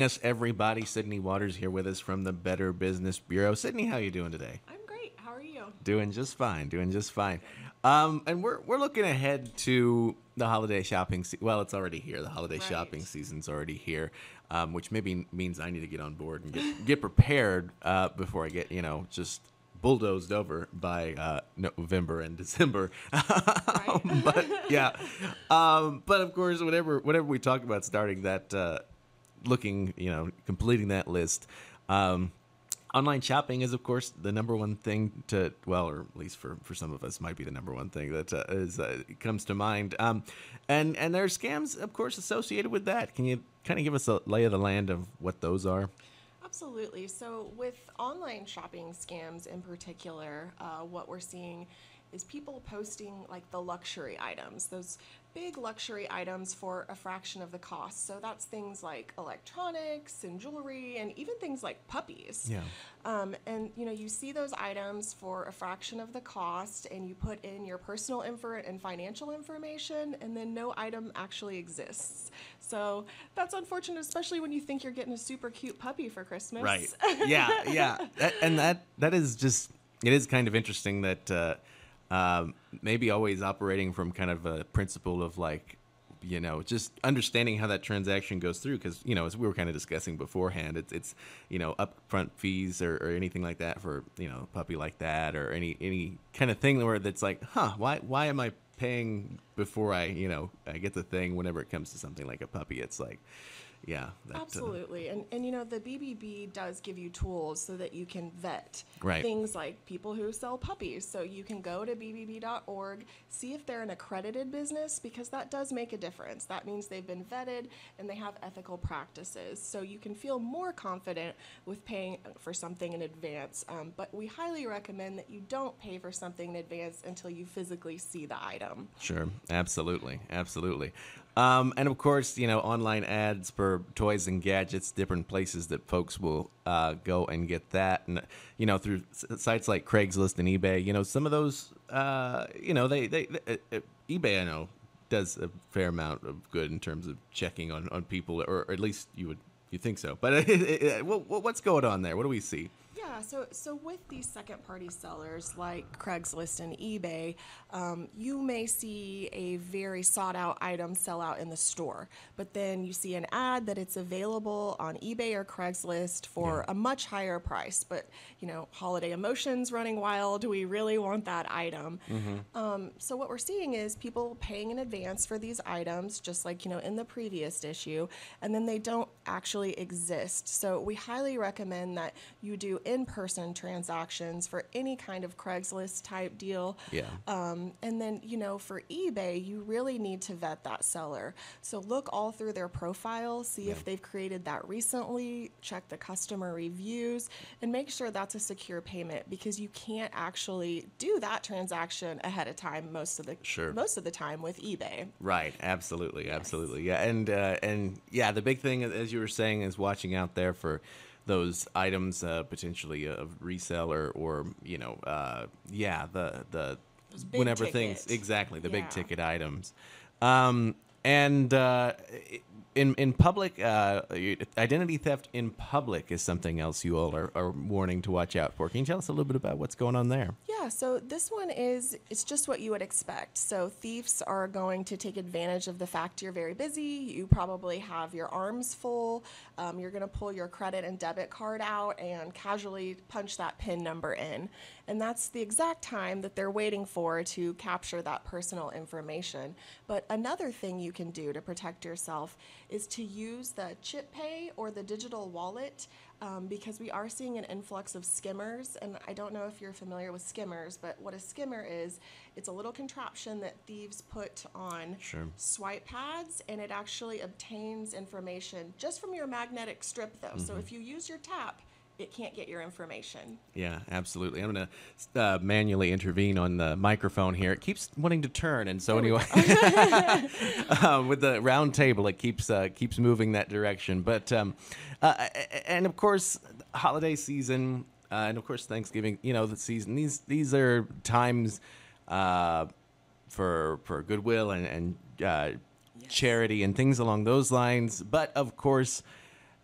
Yes, everybody. Sydney Waters here with us from the Better Business Bureau. Sydney, how you doing today? I'm great. How are you? Doing just fine. Doing just fine. Um, and we're we're looking ahead to the holiday shopping. Se- well, it's already here. The holiday Right. shopping season's already here, um, which maybe means I need to get on board and get get prepared uh, before I get you know just bulldozed over by uh, November and December. but yeah, um, but of course, whenever whenever we talk about starting that, uh, looking, you know, completing that list. Um, online shopping is of course the number one thing to well or at least for for some of us might be the number one thing that uh, is uh, comes to mind um and and there are scams of course associated with that can you kind of give us a lay of the land of what those are Absolutely. So, with online shopping scams in particular, uh, what we're seeing is people posting like the luxury items, those big luxury items for a fraction of the cost. So, that's things like electronics and jewelry, and even things like puppies. Yeah. Um, and you know, you see those items for a fraction of the cost, and you put in your personal info and financial information, and then no item actually exists. So that's unfortunate, especially when you think you're getting a super cute puppy for Christmas. right yeah yeah that, and that that is just it is kind of interesting that uh um maybe always operating from kind of a principle of like you know just understanding how that transaction goes through because you know as we were kind of discussing beforehand it's it's you know upfront fees or, or anything like that for you know a puppy like that or any any kind of thing where that's like huh why why am i paying before i you know i get the thing whenever it comes to something like a puppy? It's like yeah that, uh, Absolutely. And, and you know, the BBB does give you tools so that you can vet Right. things like people who sell puppies. So you can go to bbb.org, see if they're an accredited business, because that does make a difference. That means they've been vetted and they have ethical practices. So you can feel more confident with paying for something in advance. Um, but we highly recommend that you don't pay for something in advance until you physically see the item. Sure, absolutely, absolutely. Um, and of course, you know, online ads for toys and gadgets, different places that folks will uh, go and get that, and you know, through sites like Craigslist and eBay. You know, some of those, uh, you know, they they, they uh, uh, eBay, I know, does a fair amount of good in terms of checking on on people, or, at least you would you think so. But what, what- what's going on there? What do we see? Yeah, so so with these second party sellers like Craigslist and eBay, um, you may see a very sought out item sell out in the store, but then you see an ad that it's available on eBay or Craigslist for a much higher price. But you know, holiday emotions running wild. Do we really want that item? Um, so what we're seeing is people paying in advance for these items, just like you know in the previous issue, and then they don't actually exist. So we highly recommend that you do in-person transactions for any kind of Craigslist type deal. Yeah. Um, and then you know for eBay, you really need to vet that seller. So look all through their profile, see if they've created that recently, check the customer reviews, and make sure that's a secure payment because you can't actually do that transaction ahead of time most of the Sure. most of the time with eBay. Right, absolutely, absolutely, yeah, and uh, and yeah, the big thing, as you were saying, is watching out there for those items uh, potentially of resale or, or you know, uh, yeah, the the whenever things exactly the big ticket items, um, and uh, in in public, uh, identity theft in public is something else you all are, are warning to watch out for. Can you tell us a little bit about what's going on there? Yeah, so this one is it's just what you would expect. So thieves are going to take advantage of the fact you're very busy. You probably have your arms full. Um, you're going to pull your credit and debit card out and casually punch that PIN number in, and that's the exact time that they're waiting for to capture that personal information. But another thing you can do to protect yourself is to use the chip pay or the digital wallet um, because we are seeing an influx of skimmers. And I don't know if you're familiar with skimmers, but what a skimmer is, it's a little contraption that thieves put on Sure. swipe pads, and it actually obtains information just from your magnetic strip, though. So if you use your tap, it can't get your information. Yeah, absolutely. I'm going to uh, manually intervene on the microphone here. It keeps wanting to turn, and so anyway, uh, with the round table, it keeps uh, keeps moving that direction. But um, uh, and of course, holiday season, uh, and of course Thanksgiving. You know, the season. These these are times uh, for for goodwill and and uh, charity and things along those lines. But of course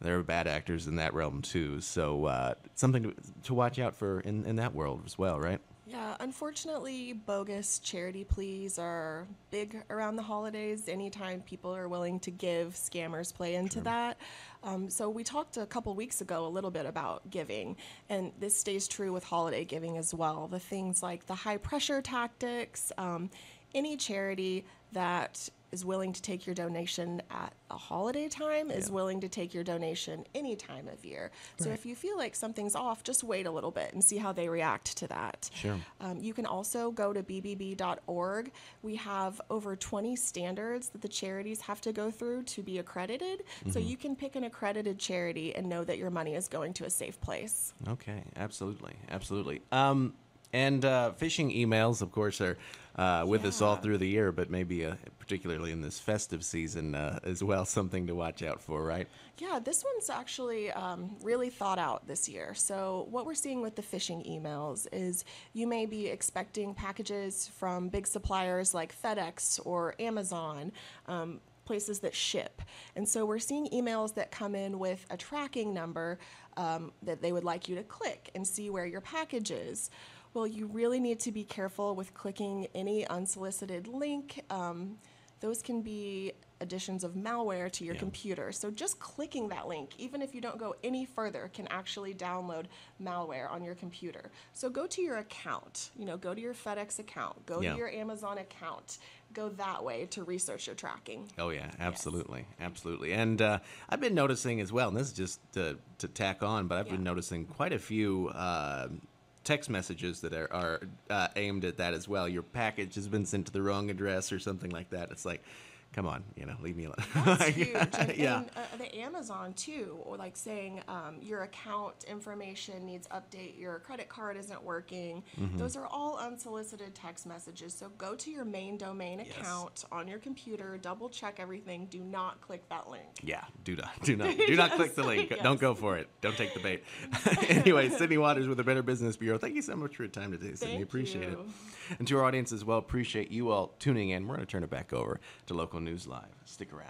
there are bad actors in that realm too. So uh, something to, to watch out for in, in that world as well, right? Yeah, unfortunately, bogus charity pleas are big around the holidays. Anytime people are willing to give, scammers play into that. Um, so, we talked a couple weeks ago a little bit about giving, and this stays true with holiday giving as well. The things like the high pressure tactics, um, any charity that is willing to take your donation at a holiday time is willing to take your donation any time of year. So Right. if you feel like something's off, just wait a little bit and see how they react to that. Sure. Um, you can also go to bbb.org. We have over 20 standards that the charities have to go through to be accredited. So Mm-hmm. you can pick an accredited charity and know that your money is going to a safe place. Okay, absolutely, absolutely. Um, and uh, phishing emails, of course, are uh, with us all through the year, but maybe uh, particularly in this festive season uh, as well, something to watch out for, right? Yeah, this one's actually um, really thought out this year. So, what we're seeing with the phishing emails is you may be expecting packages from big suppliers like FedEx or Amazon. Um, places that ship. And so we're seeing emails that come in with a tracking number um, that they would like you to click and see where your package is. Well, you really need to be careful with clicking any unsolicited link. Um, those can be additions of malware to your Yeah. computer. So just clicking that link, even if you don't go any further, can actually download malware on your computer. So go to your account, you know, go to your FedEx account, go Yeah. to your Amazon account, go that way to research your tracking. Oh yeah, absolutely, absolutely. And uh, I've been noticing as well, and this is just to, to tack on, but I've been noticing quite a few uh, text messages that are, are uh, aimed at that as well. Your package has been sent to the wrong address or something like that. It's like, come on, you know, leave me alone. That's huge. And, yeah. and, uh, the Amazon too, or like saying um, your account information needs update, your credit card isn't working. Mm-hmm. Those are all unsolicited text messages. So go to your main domain Yes. account on your computer, double check everything. Do not click that link. Yeah, do not, do not, do not click the link. Yes. Don't go for it. Don't take the bait. anyway, Sydney Waters with the Better Business Bureau. Thank you so much for your time today, Sydney. Thank appreciate it. And to our audience as well, appreciate you all tuning in. We're going to turn it back over to Local News Live. Stick around.